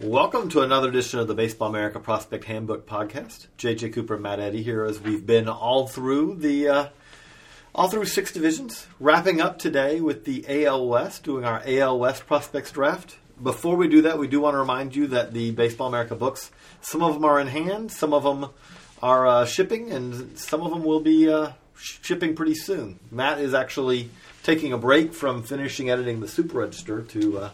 Welcome to another edition of the Baseball America Prospect Handbook podcast. JJ Cooper Matt Eddy here as we've been all through the uh, all through six divisions, wrapping up today with the AL West, doing our AL West prospects draft. Before we do that, we do want to remind you that the Baseball America books, some of them are in hand, some of them are uh, shipping, and some of them will be uh, shipping pretty soon. Matt is actually taking a break from finishing editing the Super Register to uh,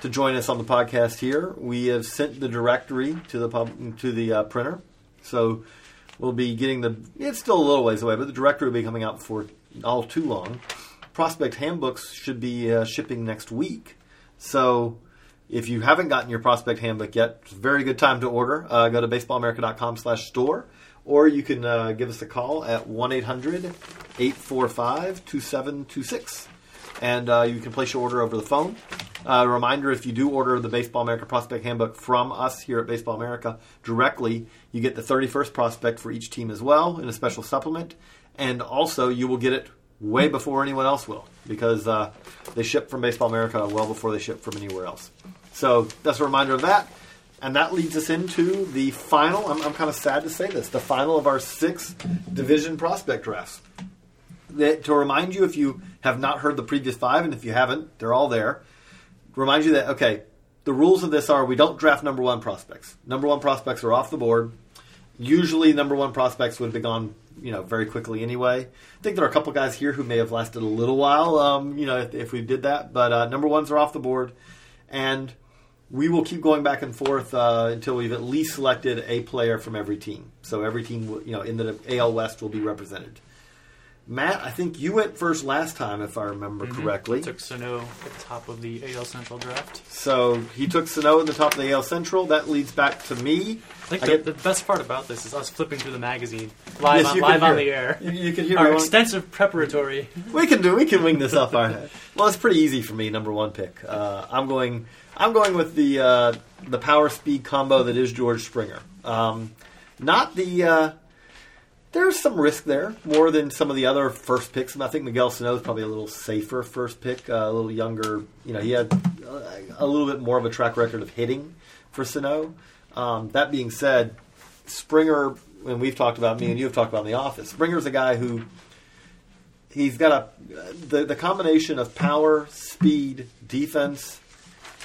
to join us on the podcast here. We have sent the directory to the pub, to the uh, printer, so we'll be getting the. It's still a little ways away, but the directory will be coming out before all too long. Prospect handbooks should be uh, shipping next week, so if you haven't gotten your prospect handbook yet, it's a very good time to order. Uh, go to baseballamerica.com/store, or you can uh, give us a call at one 800 845 2726 and uh, you can place your order over the phone. Uh, a reminder if you do order the Baseball America Prospect Handbook from us here at Baseball America directly, you get the 31st prospect for each team as well in a special supplement. And also, you will get it way before anyone else will because uh, they ship from Baseball America well before they ship from anywhere else. So that's a reminder of that. And that leads us into the final, I'm, I'm kind of sad to say this, the final of our six division prospect drafts that, to remind you if you have not heard the previous five, and if you haven't, they're all there. Remind you that okay, the rules of this are we don't draft number one prospects. Number one prospects are off the board. Usually, number one prospects would have been gone, you know, very quickly anyway. I think there are a couple guys here who may have lasted a little while, um, you know, if, if, we did that. But uh, number ones are off the board, and we will keep going back and forth uh, until we've at least selected a player from every team. So every team, you know, in the AL West will be represented. Matt, I think you went first last time, if I remember mm-hmm. correctly. Took Sano at the top of the AL Central draft. So he took Sano at the top of the AL Central. That leads back to me. I think I the, get, the, best part about this is us flipping through the magazine live, yes, on, live on the air. You, you can hear our extensive preparatory. We can do. We can wing this up our head. Well, it's pretty easy for me. Number one pick. Uh, I'm going. I'm going with the uh, the power speed combo that is George Springer. Um, not the. Uh, there's some risk there, more than some of the other first picks. I think Miguel Sano is probably a little safer first pick, uh, a little younger. You know, he had a little bit more of a track record of hitting for Sano. Um, that being said, Springer, and we've talked about me and you have talked about in the office. Springer's a guy who he's got a the, the combination of power, speed, defense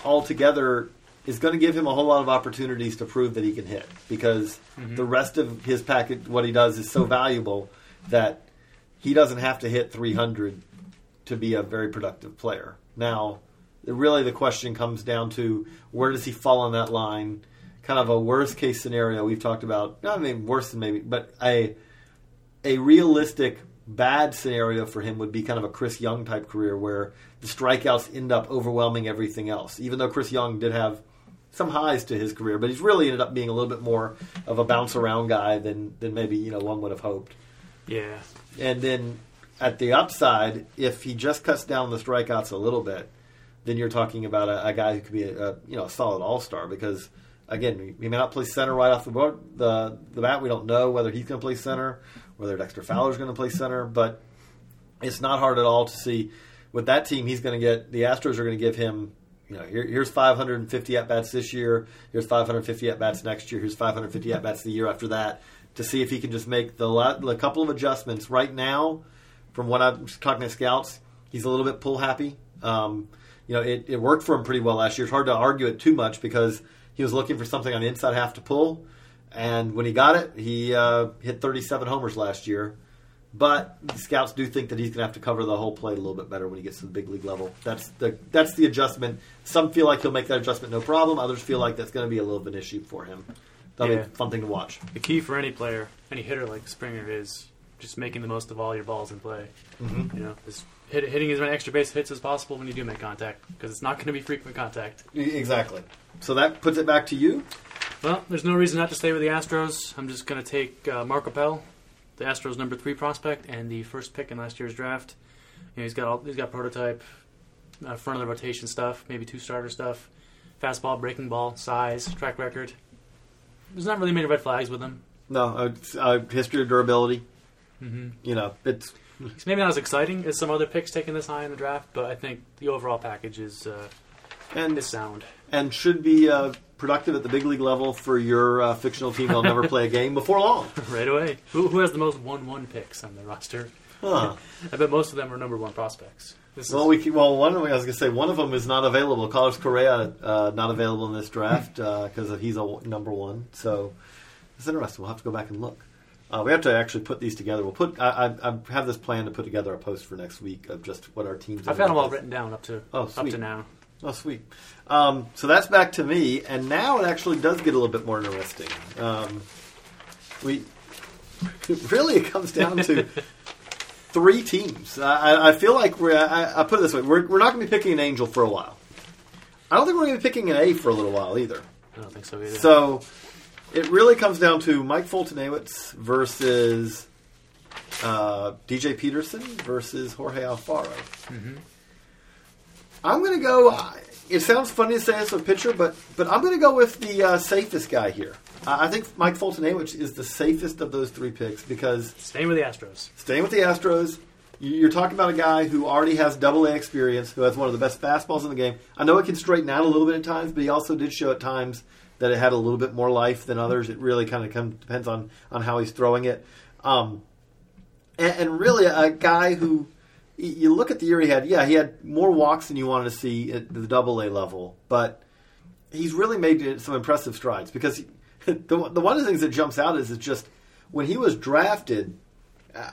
all together is going to give him a whole lot of opportunities to prove that he can hit because mm-hmm. the rest of his package, what he does, is so valuable that he doesn't have to hit 300 to be a very productive player. Now, really, the question comes down to where does he fall on that line? Kind of a worst case scenario we've talked about. I mean, worse than maybe, but a a realistic bad scenario for him would be kind of a Chris Young type career where the strikeouts end up overwhelming everything else. Even though Chris Young did have some highs to his career, but he's really ended up being a little bit more of a bounce around guy than than maybe you know one would have hoped. Yeah. And then at the upside, if he just cuts down the strikeouts a little bit, then you're talking about a, a guy who could be a, a you know a solid all star because again he may not play center right off the board the the bat. We don't know whether he's going to play center, whether Dexter Fowler's going to play center, but it's not hard at all to see with that team he's going to get the Astros are going to give him you know, here, here's 550 at bats this year. Here's 550 at bats next year. Here's 550 at bats the year after that to see if he can just make the, the couple of adjustments. Right now, from what I'm talking to scouts, he's a little bit pull happy. Um, you know, it, it worked for him pretty well last year. It's hard to argue it too much because he was looking for something on the inside half to pull, and when he got it, he uh, hit 37 homers last year. But the scouts do think that he's going to have to cover the whole plate a little bit better when he gets to the big league level. That's the that's the adjustment. Some feel like he'll make that adjustment no problem. Others feel like that's going to be a little bit of an issue for him. That'll yeah. be a fun thing to watch. The key for any player, any hitter like Springer, is just making the most of all your balls in play. Mm-hmm. You know, just hit, hitting as many extra base hits as possible when you do make contact, because it's not going to be frequent contact. Exactly. So that puts it back to you. Well, there's no reason not to stay with the Astros. I'm just going to take uh, Mark Appel the Astros' number three prospect and the first pick in last year's draft. You know, he's got all, he's got prototype, uh, front of the rotation stuff, maybe two starter stuff, fastball, breaking ball, size, track record. There's not really many red flags with him. No, uh, uh, history of durability. Mm-hmm. You know, it's He's maybe not as exciting as some other picks taken this high in the draft, but I think the overall package is uh, and is sound and should be uh, productive at the big league level for your uh, fictional team, they'll never play a game before long. right away. Who, who has the most one-one picks on the roster? Huh. I bet most of them are number one prospects. This is, Well, we can, well one I was going to say one of them is not available. Carlos Correa uh, not available in this draft because he's a number one. So it's interesting. We'll have to go back and look. Uh, we have to actually put these together. We'll put. I, I, I have this plan to put together a post for next week of just what our teams. Are i've got them all written down up to Oh, up to now. Oh, sweet. Um, so that's back to me, and now it actually does get a little bit more interesting. Um, we really it comes down to three teams. I, I- feel like we're. I, I put it this way: we're, we're not going to be picking an angel for a while. I don't think we're going to be picking an A for a little while either. I don't think so either. So it really comes down to Mike Foltynewicz versus uh, DJ Peterson versus Jorge Alfaro. I'm going to go. uh, It sounds funny to say this with pitcher, but but I'm going to go with the uh, safest guy here. I I think Mike Foltynewicz is the safest of those three picks because Staying with the Astros. staying with the Astros, you- you're talking about a guy who already has double A experience, who has one of the best fastballs in the game. I know it can straighten out a little bit at times, but he also did show at times that it had a little bit more life than others. It really kind of come, depends on, on how he's throwing it. Um, and, and really, a guy who you look at the year he had, yeah, he had more walks than you wanted to see at the double A level, but he's really made some impressive strides because he, the, the one of the things that jumps out is, it's just when he was drafted, uh,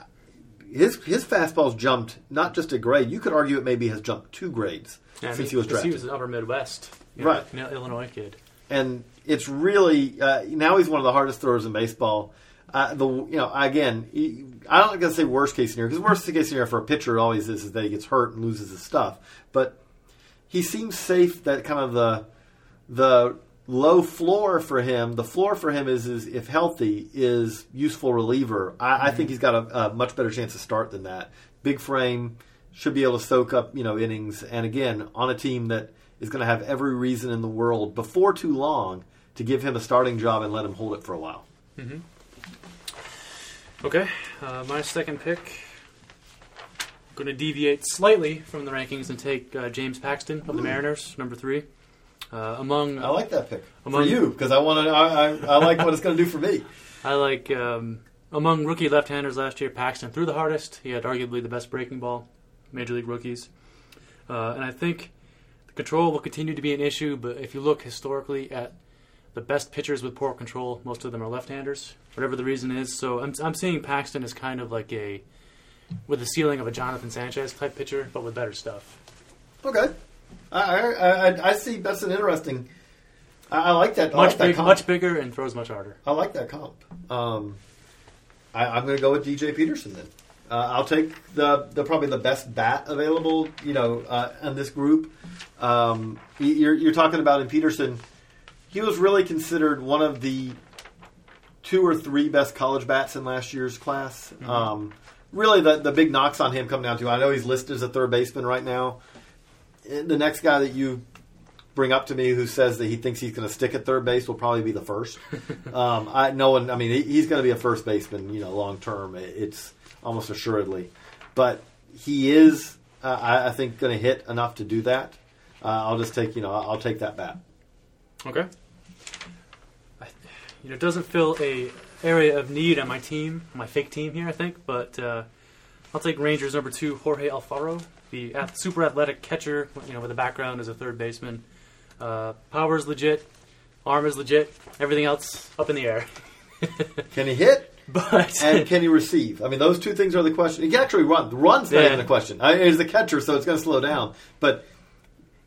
his his fastballs jumped not just a grade. You could argue it maybe has jumped two grades Yeah, I since mean, he was drafted. He was an Upper Midwest, you Right. know, Illinois kid. and it's really uh, now he's one of the hardest throwers in baseball. Uh, the you know again, I don't gonna say worst case scenario because worst case scenario for a pitcher always is, is that he gets hurt and loses his stuff. But he seems safe that kind of the the low floor for him. The floor for him is is if healthy is useful reliever. I, I think he's got a, a much better chance to start than that. Big frame should be able to soak up you know innings, and again on a team that is going to have every reason in the world before too long to give him a starting job and let him hold it for a while. Okay, uh, my second pick. Going to deviate slightly from the rankings and take uh, James Paxton of the Mariners, number three. Uh, among I like that pick Among- for you because I want to. I, I, I like what it's going to do for me. I like um, among rookie left-handers last year. Paxton threw the hardest. He had arguably the best breaking ball, major league rookies, uh, and I think the control will continue to be an issue. But if you look historically at the best pitchers with poor control, most of them are left-handers, whatever the reason is. So I'm I'm seeing Paxton as kind of like a with the ceiling of a Jonathan Sanchez type pitcher, but with better stuff. Okay, I I, I, I see. That's an interesting. I, I like that. I Much like that big, comp. much bigger, and throws much harder. I like that comp. Um, I, I'm going to go with DJ Peterson then. Uh, I'll take the, the probably the best bat available. You know, uh, in this group. Um, you're, you're talking about in Peterson. He was really considered one of the two or three best college bats in last year's class. Um, really, the the big knocks on him come down to I know he's listed as a third baseman right now. The next guy that you bring up to me who says that he thinks he's going to stick at third base will probably be the first. um, I no one. I mean, he, he's going to be a first baseman, you know, long term. It's almost assuredly, but he is. Uh, I, I think going to hit enough to do that. Uh, I'll just take you know I'll take that bat. Okay. I, you know, it doesn't fill a area of need on my team, my fake team here, I think, but uh, I'll take Rangers number two, Jorge Alfaro, the ath- super athletic catcher, you know, with a background as a third baseman. Uh, power is legit, arm is legit, everything else up in the air. Can he hit But and can he receive? I mean, those two things are the question. He can actually run. The run's not Yeah. even a question. I, he's the catcher, so it's going to slow down. But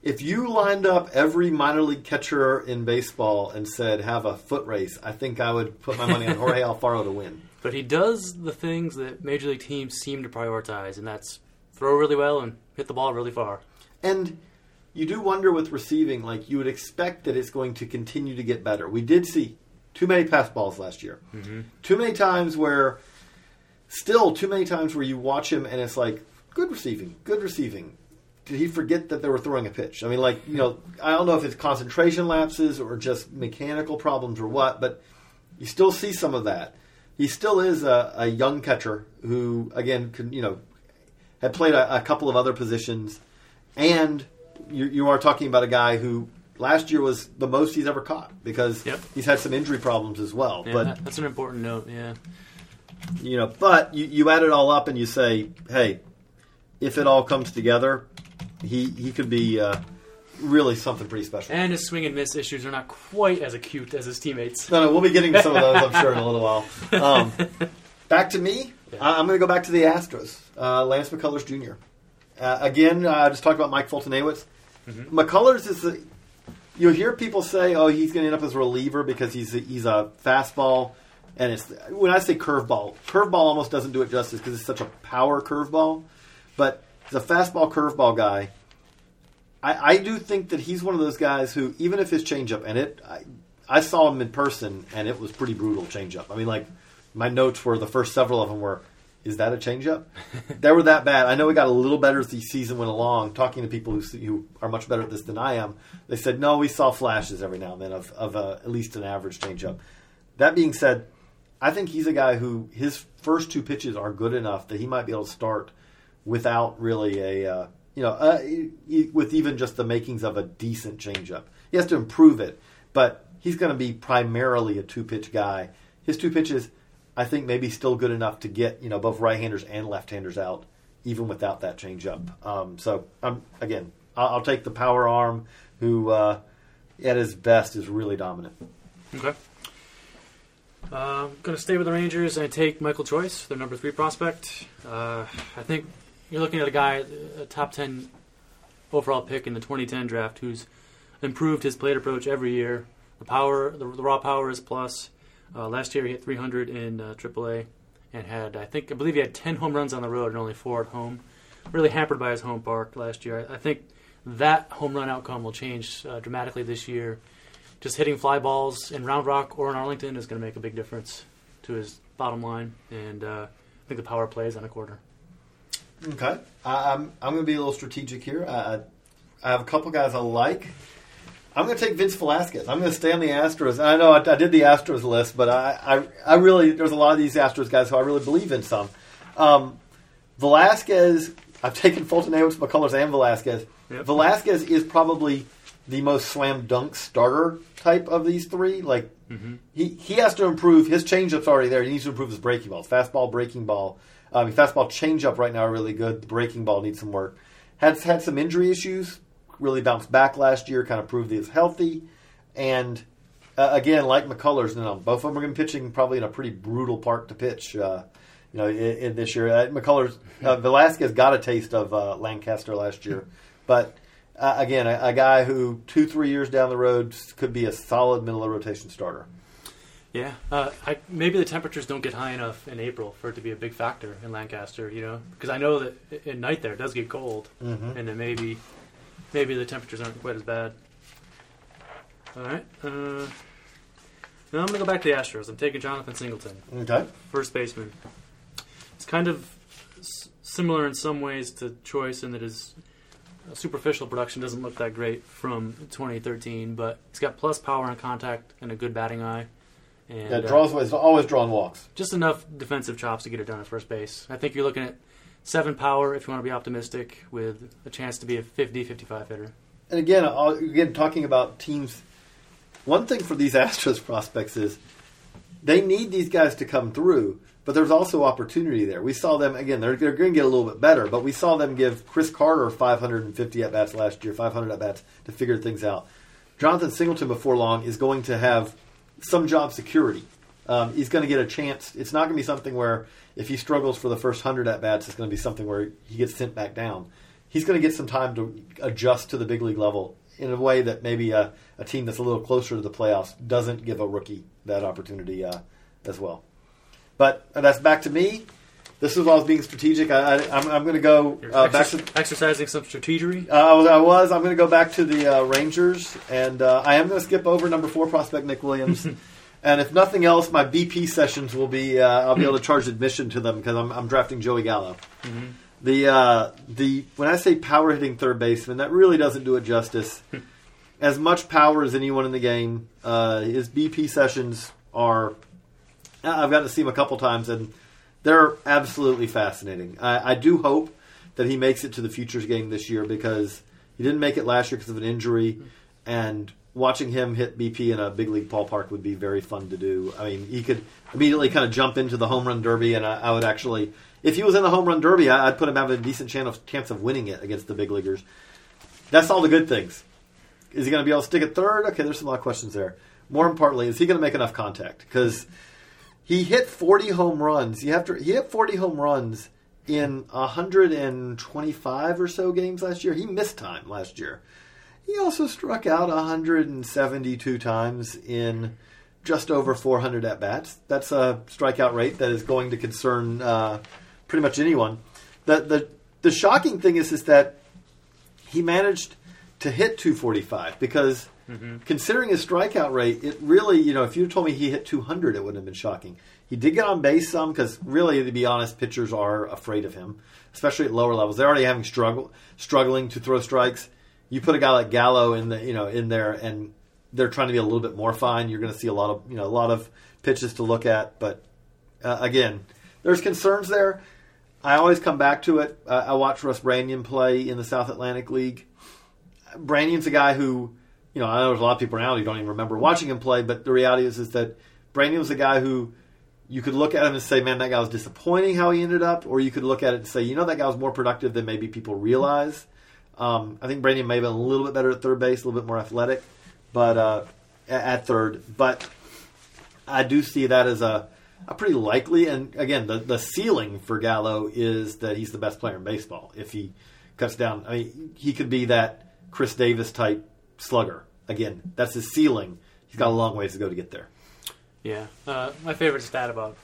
if you lined up every minor league catcher in baseball and said have a foot race, I think I would put my money on Jorge Alfaro to win. but he does the things that major league teams seem to prioritize, and that's throw really well and hit the ball really far. And you do wonder with receiving, like you would expect that it's going to continue to get better. We did see too many pass balls last year. Mm-hmm. Too many times where, still too many times where you watch him and it's like good receiving, good receiving. Did he forget that they were throwing a pitch? I mean, like you know, I don't know if it's concentration lapses or just mechanical problems or what, but you still see some of that. He still is a, a young catcher who, again, can you know, had played a, a couple of other positions, and you, you are talking about a guy who last year was the most he's ever caught because Yep. he's had some injury problems as well. Yeah, but that- that's an important note. Yeah, you know, but you, you add it all up and you say, hey, if it all comes together, he he could be uh, really something pretty special. and his swing and miss issues are not quite as acute as his teammates. No, no, we'll be getting to some of those, I'm sure, in a little while. Um, back to me. Yeah. I'm going to go back to the Astros. Uh, Lance McCullers Jr. Uh, again, uh, I just talked about Mike Foltynewicz. Mm-hmm. McCullers is the. You hear people say, "Oh, he's going to end up as a reliever because he's a, he's a fastball," and it's when I say curveball, curveball almost doesn't do it justice because it's such a power curveball. But a fastball curveball guy. I, I do think that he's one of those guys who, even if his changeup, and it, I, I saw him in person, and it was pretty brutal changeup. I mean, like my notes were the first several of them were, "Is that a changeup?" they were that bad. I know he got a little better as the season went along. Talking to people who, who are much better at this than I am, they said no, we saw flashes every now and then of, of uh, at least an average changeup. That being said, I think he's a guy who his first two pitches are good enough that he might be able to start without really a uh, you know uh, with even just the makings of a decent changeup. He has to improve it, but he's going to be primarily a two pitch guy. His two pitches, I think, maybe still good enough to get you know both right handers and left handers out, even without that changeup. Um, so um, again, I'll, I'll take the power arm, who uh, at his best is really dominant. Okay. Uh, going to stay with the Rangers and take Michael Choice, their number three prospect. Uh, I think you're looking at a guy, a top 10 overall pick in the 2010 draft, who's improved his plate approach every year. The power, the, the raw power is plus. Uh, last year he hit 300 in uh, AAA and had, I think, I believe he had 10 home runs on the road and only four at home. Really hampered by his home park last year. I, I think that home run outcome will change uh, dramatically this year just hitting fly balls in Round Rock or in Arlington is going to make a big difference to his bottom line. And uh, I think the power plays on a quarter. Okay, I, I'm I'm going to be a little strategic here. I, I have a couple guys I like. I'm going to take Vince Velasquez. I'm going to stay on the Astros. I know I, I did the Astros list, but I, I I really there's a lot of these Astros guys who I really believe in. Some um, Velasquez. I've taken Foltynewicz, McCullers, and Velasquez. Yep. Velasquez is probably the most slam dunk starter type of these three. Like he he has to improve. His changeup's already there. He needs to improve his breaking ball, fastball, breaking ball. Um, fastball, changeup right now are really good. The breaking ball needs some work. Had had some injury issues. Really bounced back last year. Kind of proved he was healthy. And uh, again, like McCullers, you know, both of them are going to be pitching probably in a pretty brutal park to pitch. Uh, you know, in, in this year, uh, McCullers, uh, Velasquez got a taste of uh, Lancaster last year, but uh, again, a, a guy who two, three years down the road could be a solid middle of rotation starter. Yeah, uh, I, maybe the temperatures don't get high enough in April for it to be a big factor in Lancaster. You know, because I know that at night there it does get cold, Mhm. and then maybe maybe the temperatures aren't quite as bad. All right. Uh, now I'm going to go back to the Astros. I'm taking Jonathan Singleton. Okay. first baseman. It's kind of s- similar in some ways to Choice in that his superficial production doesn't look that great from 2013, but he's got plus power and contact and a good batting eye. And Yeah, uh, draws is always drawing walks. just enough defensive chops to get it done at first base. I think you're looking at seven power if you want to be optimistic, with a chance to be a 50 55 hitter. And again, again, talking about teams. One thing for these Astros prospects is they need these guys to come through, but there's also opportunity there. We saw them again; they're, they're going to get a little bit better, but we saw them give Chris Carter 550 at bats last year, 500 at bats to figure things out. Jonathan Singleton, before long, is going to have some job security. Um, he's going to get a chance. It's not going to be something where if he struggles for the first hundred at bats, it's going to be something where he gets sent back down. He's going to get some time to adjust to the big league level in a way that maybe a, a team that's a little closer to the playoffs doesn't give a rookie that opportunity uh, as well. But that's back to me. This is why I was being strategic. I, I, I'm, I'm going to go uh, back to exercising some strategery. uh, I was. I was. I'm going to go back to the uh, Rangers, and uh, I am going to skip over number four prospect Nick Williams. and if nothing else, my BP sessions will be. Uh, I'll be able to charge admission to them because I'm, I'm drafting Joey Gallo. The uh, the when I say power hitting third baseman, that really doesn't do it justice. as much power as anyone in the game. Uh, his BP sessions are. I've gotten to see him a couple times, and they're absolutely fascinating. I, I do hope that he makes it to the futures game this year because he didn't make it last year because of an injury. and watching him hit BP in a big league ballpark would be very fun to do. I mean, he could immediately kind of jump into the home run derby, and I, I would actually, if he was in the home run derby, I, would put him having a decent chance of, chance of winning it against the big leaguers. That's all the good things. Is he going to be able to stick at third? Okay, there's a lot of questions there. More importantly, is he going to make enough contact? Because he hit 40 home runs. You have to he hit 40 home runs in 125 or so games last year. He missed time last year. He also struck out 172 times in just over 400 at bats. That's a strikeout rate that is going to concern uh, pretty much anyone. The, the the shocking thing is is that he managed to hit 245 because mm-hmm. considering his strikeout rate, it really you know if you told me he hit 200, it wouldn't have been shocking. He did get on base some because really, to be honest, pitchers are afraid of him, especially at lower levels. They're already having struggle struggling to throw strikes you put a guy like Gallo in the you know in there, and they're trying to be a little bit more fine. You're going to see a lot of you know a lot of pitches to look at, but uh, again, there's concerns there. I always come back to it. Uh, I watched Russ Branyan play in the South Atlantic League. Branyan's a guy who, you know, I know there's a lot of people now who don't even remember watching him play, but the reality is is that Branyan was a guy who you could look at him and say, man, that guy was disappointing how he ended up, or you could look at it and say, you know, that guy was more productive than maybe people realize. Um, I think Branyan may have been a little bit better at third base, a little bit more athletic, but uh, at third. But I do see that as a, a pretty likely. And again, the the ceiling for Gallo is that he's the best player in baseball. If he cuts down, I mean, he could be that Chris Davis type slugger. Again, that's his ceiling. He's got a long ways to go to get there. Yeah, uh, my favorite stat about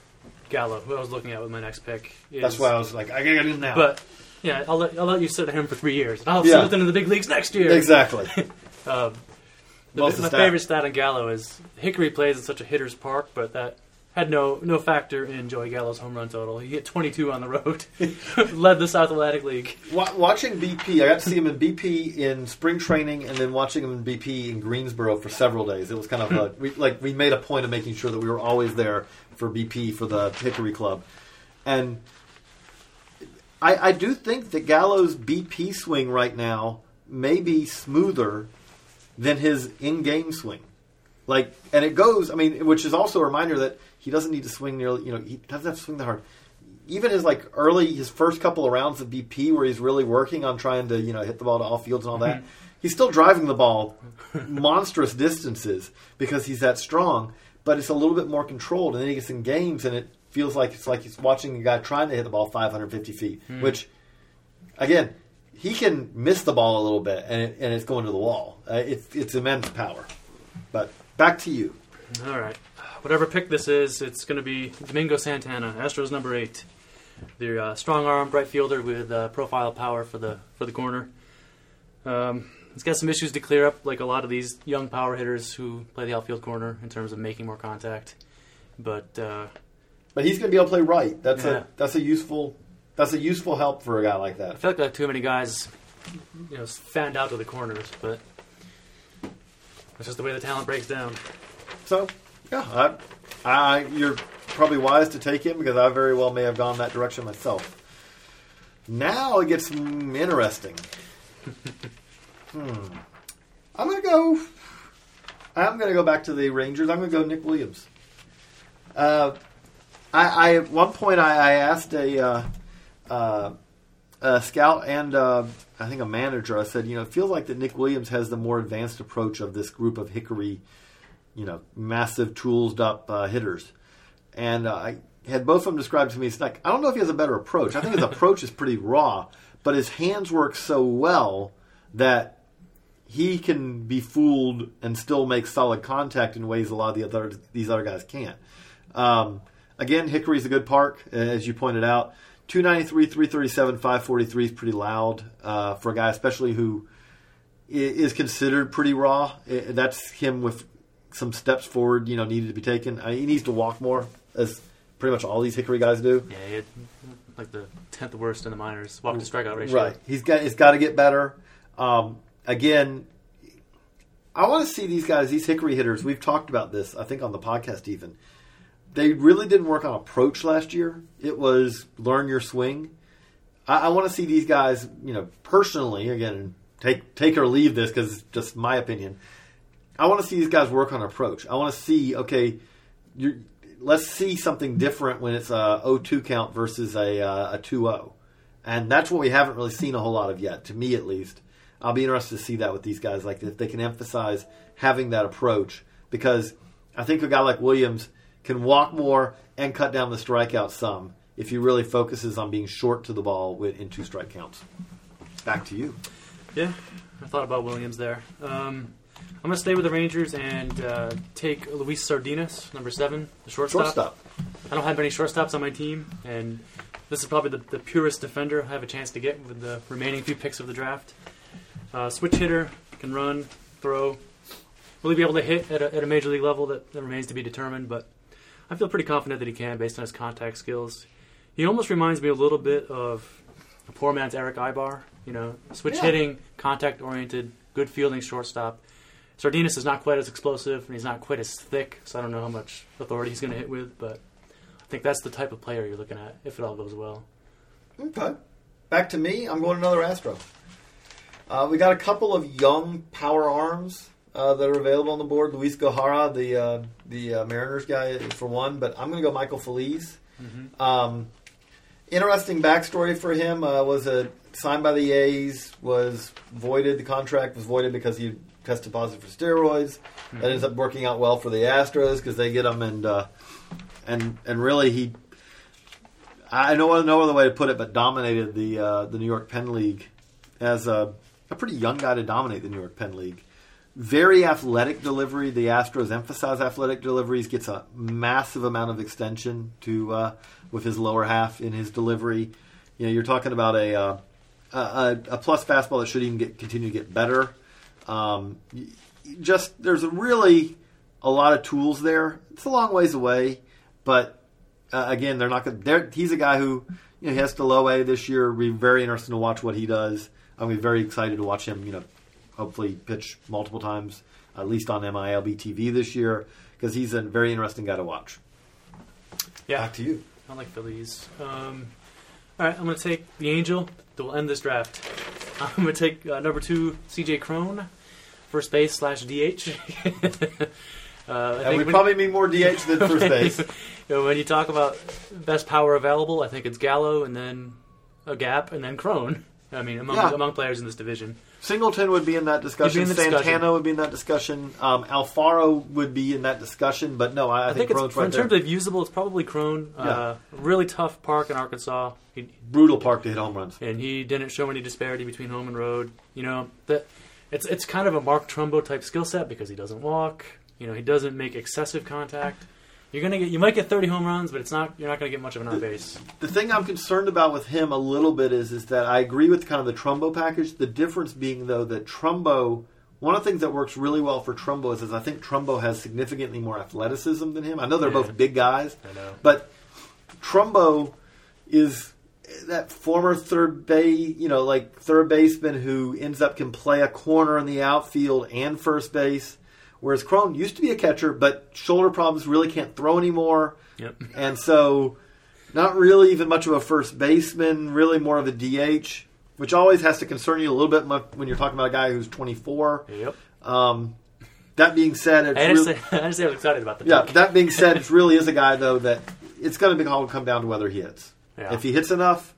Gallo, who I was looking at with my next pick. Is, That's why I was like, I gotta get him now. But yeah, I'll let, I'll let you sit him for three years. I'll yeah. sit him in the big leagues next year. Exactly. um, the, my stat. favorite stat on Gallo is Hickory plays in such a hitter's park, but that had no no factor in Joey Gallo's home run total. He hit 22 on the road, led the South Atlantic League. Watching BP, I got to see him in BP in spring training, and then watching him in BP in Greensboro for several days. It was kind of a, we, like we made a point of making sure that we were always there for BP for the Hickory Club, and I, I do think that Gallo's BP swing right now may be smoother than his in-game swing. Like, and it goes. I mean, which is also a reminder that he doesn't need to swing nearly. You know, he doesn't have to swing that hard. Even his like early, his first couple of rounds of BP, where he's really working on trying to you know hit the ball to all fields and all that, he's still driving the ball monstrous distances because he's that strong. But it's a little bit more controlled, and then he gets in games, and it feels like it's like he's watching a guy trying to hit the ball 550 feet, hmm. which, again, he can miss the ball a little bit and, it, and it's going to the wall. Uh, it's, it's immense power. But back to you. All right. Whatever pick this is, it's going to be Domingo Santana, Astros number eight. The uh, strong arm, bright fielder with uh, profile power for the for the corner. Um, he's got some issues to clear up, like a lot of these young power hitters who play the outfield corner in terms of making more contact. But uh, but he's going to be able to play right. That's yeah. a that's a useful that's a useful help for a guy like that. I feel like there too many guys, you know, fanned out to the corners, but that's just the way the talent breaks down. So, yeah, I, I, you're probably wise to take him because I very well may have gone that direction myself. Now it gets interesting. hmm. I'm going to go. I'm going to go back to the Rangers. I'm going to go Nick Williams. Uh, I, I at one point I, I asked a, uh, uh, a scout and uh, I think a manager. I said, you know, it feels like that Nick Williams has the more advanced approach of this group of Hickory, you know, massive tooled up uh, hitters. And uh, I had both of them described to me. It's like I don't know if he has a better approach. I think his approach is pretty raw, but his hands work so well that he can be fooled and still make solid contact in ways a lot of the other these other guys can't. Um, Again, Hickory's a good park, as you pointed out. 293, 337, 543 is pretty loud uh, for a guy, especially who is considered pretty raw. That's him with some steps forward, you know, needed to be taken. I mean, he needs to walk more, as pretty much all these Hickory guys do. Yeah, had, like the tenth worst in the minors, walk to strikeout ratio. Right, he's got he's got to get better. Um, again, I want to see these guys, these Hickory hitters. We've talked about this, I think, on the podcast even they really didn't work on approach last year. It was learn your swing. I, I want to see these guys, you know, personally again, take take or leave this because it's just my opinion. I want to see these guys work on approach. I want to see okay, let's see something different when it's a 0-2 count versus a uh, a 2-0. and that's what we haven't really seen a whole lot of yet, to me at least. I'll be interested to see that with these guys, like if they can emphasize having that approach, because I think a guy like Williams can walk more and cut down the strikeout some if he really focuses on being short to the ball in two strike counts. Back to you. Yeah, I thought about Williams there. Um, I'm going to stay with the Rangers and uh, take Luis Sardinas, number seven, the shortstop. Shortstop. I don't have any shortstops on my team, and this is probably the, the purest defender I have a chance to get with the remaining few picks of the draft. Uh, switch hitter, can run, throw. Will he be able to hit at a, at a major league level? That, that remains to be determined, but I feel pretty confident that he can based on his contact skills. He almost reminds me a little bit of a poor man's Eric Aybar. You know, switch Yeah. hitting, contact oriented, good fielding shortstop. Sardinas is not quite as explosive and he's not quite as thick, so I don't know how much authority he's going to hit with, but I think that's the type of player you're looking at if it all goes well. Okay. Back to me. I'm going another Astro. Uh, we got a couple of young power arms uh, that are available on the board. Luiz Gohara, the uh, the uh, Mariners guy, for one, but I'm going to go Michael Feliz. Um, interesting backstory for him uh, was a signed by the A's, was voided. The contract was voided because he tested positive for steroids. That ends up working out well for the Astros because they get him and uh, and and really he I know no other way to put it, but dominated the uh, the New York Penn League as a, a pretty young guy to dominate the New York Penn League. Very athletic delivery. The Astros emphasize athletic deliveries. Gets a massive amount of extension to uh, with his lower half in his delivery. You know, you're talking about a uh, a, a, plus fastball that should even get continue to get better. Um, just there's really a lot of tools there. It's a long ways away, but uh, again, they're not going. to He's a guy who you know he has to low A this year. Be very interesting to watch what he does. I'm very excited to watch him. You know, hopefully pitch multiple times, at least on MILB TV this year, because he's a very interesting guy to watch. Yeah, Back to you. I like Feliz. Um, all right, I'm going to take the Angel that will end this draft. I'm going to take uh, number two, CJ Cron, first base slash DH. uh, And we probably mean more DH than first base. you know, when you talk about best power available, I think it's Gallo and then a gap and then Cron. I mean, among Yeah. among players in this division. Singleton would be in that discussion. in Santana discussion. would be in that discussion. Um, Alfaro would be in that discussion. But no, I, I, I, think, Cron's it's right in there. terms of usable, it's probably Cron. Uh, really tough park in Arkansas. He, Brutal park to hit home runs. and he didn't show any disparity between home and road. You know that it's it's kind of a Mark Trumbo type skill set because he doesn't walk. You know he doesn't make excessive contact. You're gonna get you might get 30 home runs, but it's not you're not gonna get much of an on base. The thing I'm concerned about with him a little bit is is that I agree with kind of the Trumbo package. The difference being though that Trumbo, one of the things that works really well for Trumbo is, is I think Trumbo has significantly more athleticism than him. I know they're Yeah. both big guys, I know. but Trumbo is that former third base, you know, like third baseman who ends up can play a corner in the outfield and first base. Whereas Cron used to be a catcher, but shoulder problems really can't throw anymore. Yep. And so, not really even much of a first baseman, really more of a DH, which always has to concern you a little bit when you're talking about a guy who's 24. Yep. Um, that being said, it's I had, really, I had say I was excited about the yeah. pick. That being said, it really is a guy though that it's going to be all come down to whether he hits. Yeah. If he hits enough,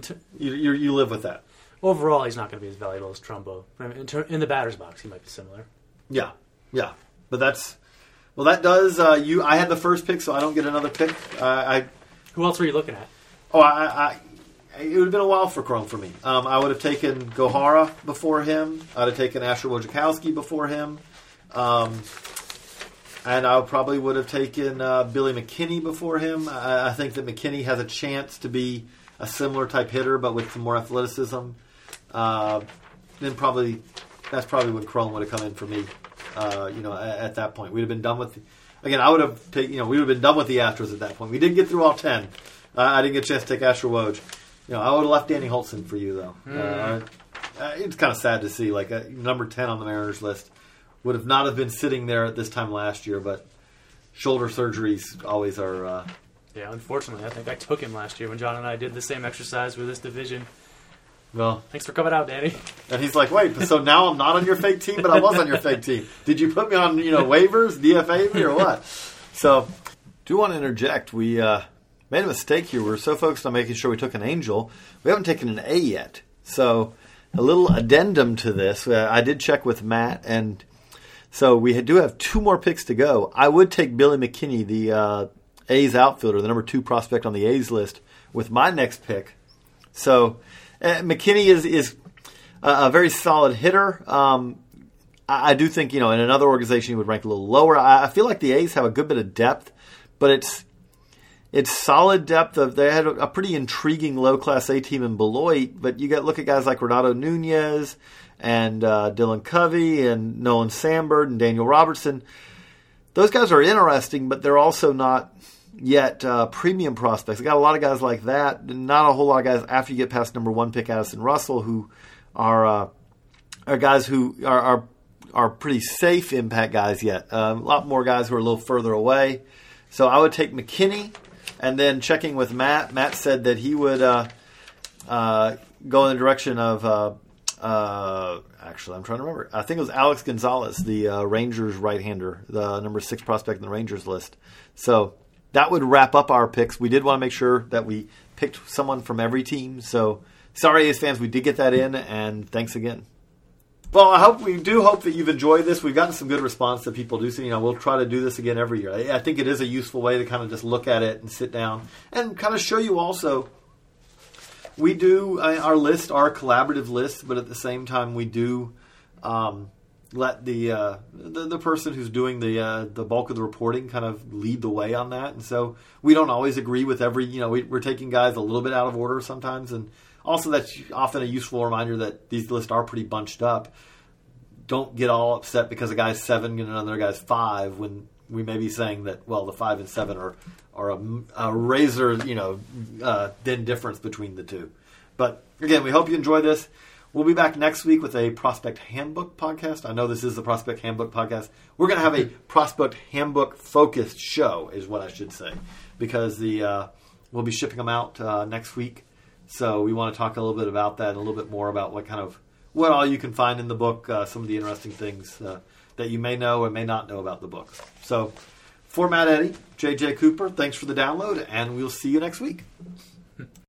ter- you, you, you live with that. overall, he's not going to be as valuable as Trumbo. I mean, in, ter- in the batter's box, he might be similar. Yeah, yeah. But that's well, that does uh, you. I had the first pick, so I don't get another pick. Uh, I Who else were you looking at? Oh, I, I, it would have been a while for Cron for me. Um, I would have taken Gohara before him. I'd have taken Asher Wojciechowski before him. Um, and I probably would have taken uh, Billy McKinney before him. I, I think that McKinney has a chance to be a similar type hitter, but with some more athleticism. Uh, then probably that's probably when Cron would have come in for me. Uh, you know, at, at that point, we'd have been done with. Again, I would have taken. You know, we would have been done with the Astros at that point. We didn't get through all ten. Uh, I didn't get a chance to take Asher Woj. You know, I would have left Danny Hultzen for you though. Uh, uh, it's kind of sad to see, like uh, number ten on the Mariners list would have not have been sitting there at this time last year, but shoulder surgeries always are. Uh, Yeah, unfortunately, I think I took him last year when John and I did the same exercise with this division. Well, Thanks for coming out, Danny. and he's like, wait, so now I'm not on your fake team, but I was on your fake team. Did you put me on, you know, waivers, DFA me, or what? So, do want to interject. We uh, made a mistake here. We are so focused on making sure we took an angel, we haven't taken an A yet. So, a little addendum to this. Uh, I did check with Matt, and so we do have two more picks to go. I would take Billy McKinney, the uh, A's outfielder, the number two prospect on the A's list, with my next pick. So uh, McKinney is is a, a very solid hitter. Um, I, I do think you know in another organization he would rank a little lower. I, I feel like the A's have a good bit of depth, but it's it's solid depth. Of they had a, a pretty intriguing low class A team in Beloit, but you got look at guys like Renato Nunez and uh, Dylan Covey and Nolan Sanburn and Daniel Robertson. Those guys are interesting, but they're also not yet uh, premium prospects. I got a lot of guys like that. Not a whole lot of guys after you get past number one pick Addison Russell, who are uh, are guys who are, are are pretty safe impact guys yet. Um, a lot more guys who are a little further away. So I would take McKinney, and then checking with Matt. Matt said that he would uh, uh, go in the direction of. Uh, uh, actually, I'm trying to remember. I think it was Alex Gonzalez, the uh, Rangers right-hander, the number six prospect in the Rangers list. So that would wrap up our picks. We did want to make sure that we picked someone from every team. So sorry, A's fans, we did get that in, and thanks again. Well, I hope we do hope that you've enjoyed this. We've gotten some good response that people do. So, you know, we'll try to do this again every year. I, I think it is a useful way to kind of just look at it and sit down and kind of show you also. We do uh, our list, our collaborative list, but at the same time, we do um, let the, uh, the the person who's doing the uh, the bulk of the reporting kind of lead the way on that. And so we don't always agree with every. You know, we, we're taking guys a little bit out of order sometimes, and also that's often a useful reminder that these lists are pretty bunched up. Don't get all upset because a guy's seven and another guy's five when we may be saying that well the five and seven are are a, a razor you know uh, thin difference between the two. But again, we hope you enjoy this. We'll be back next week with a prospect handbook podcast. I know this is the prospect handbook podcast. We're going to have a prospect handbook focused show, is what I should say, because the uh, we'll be shipping them out uh, next week. So we want to talk a little bit about that, and a little bit more about what kind of what all you can find in the book, uh, some of the interesting things uh, that you may know or may not know about the book. So, for Matt Eddy, JJ Cooper, thanks for the download, and we'll see you next week.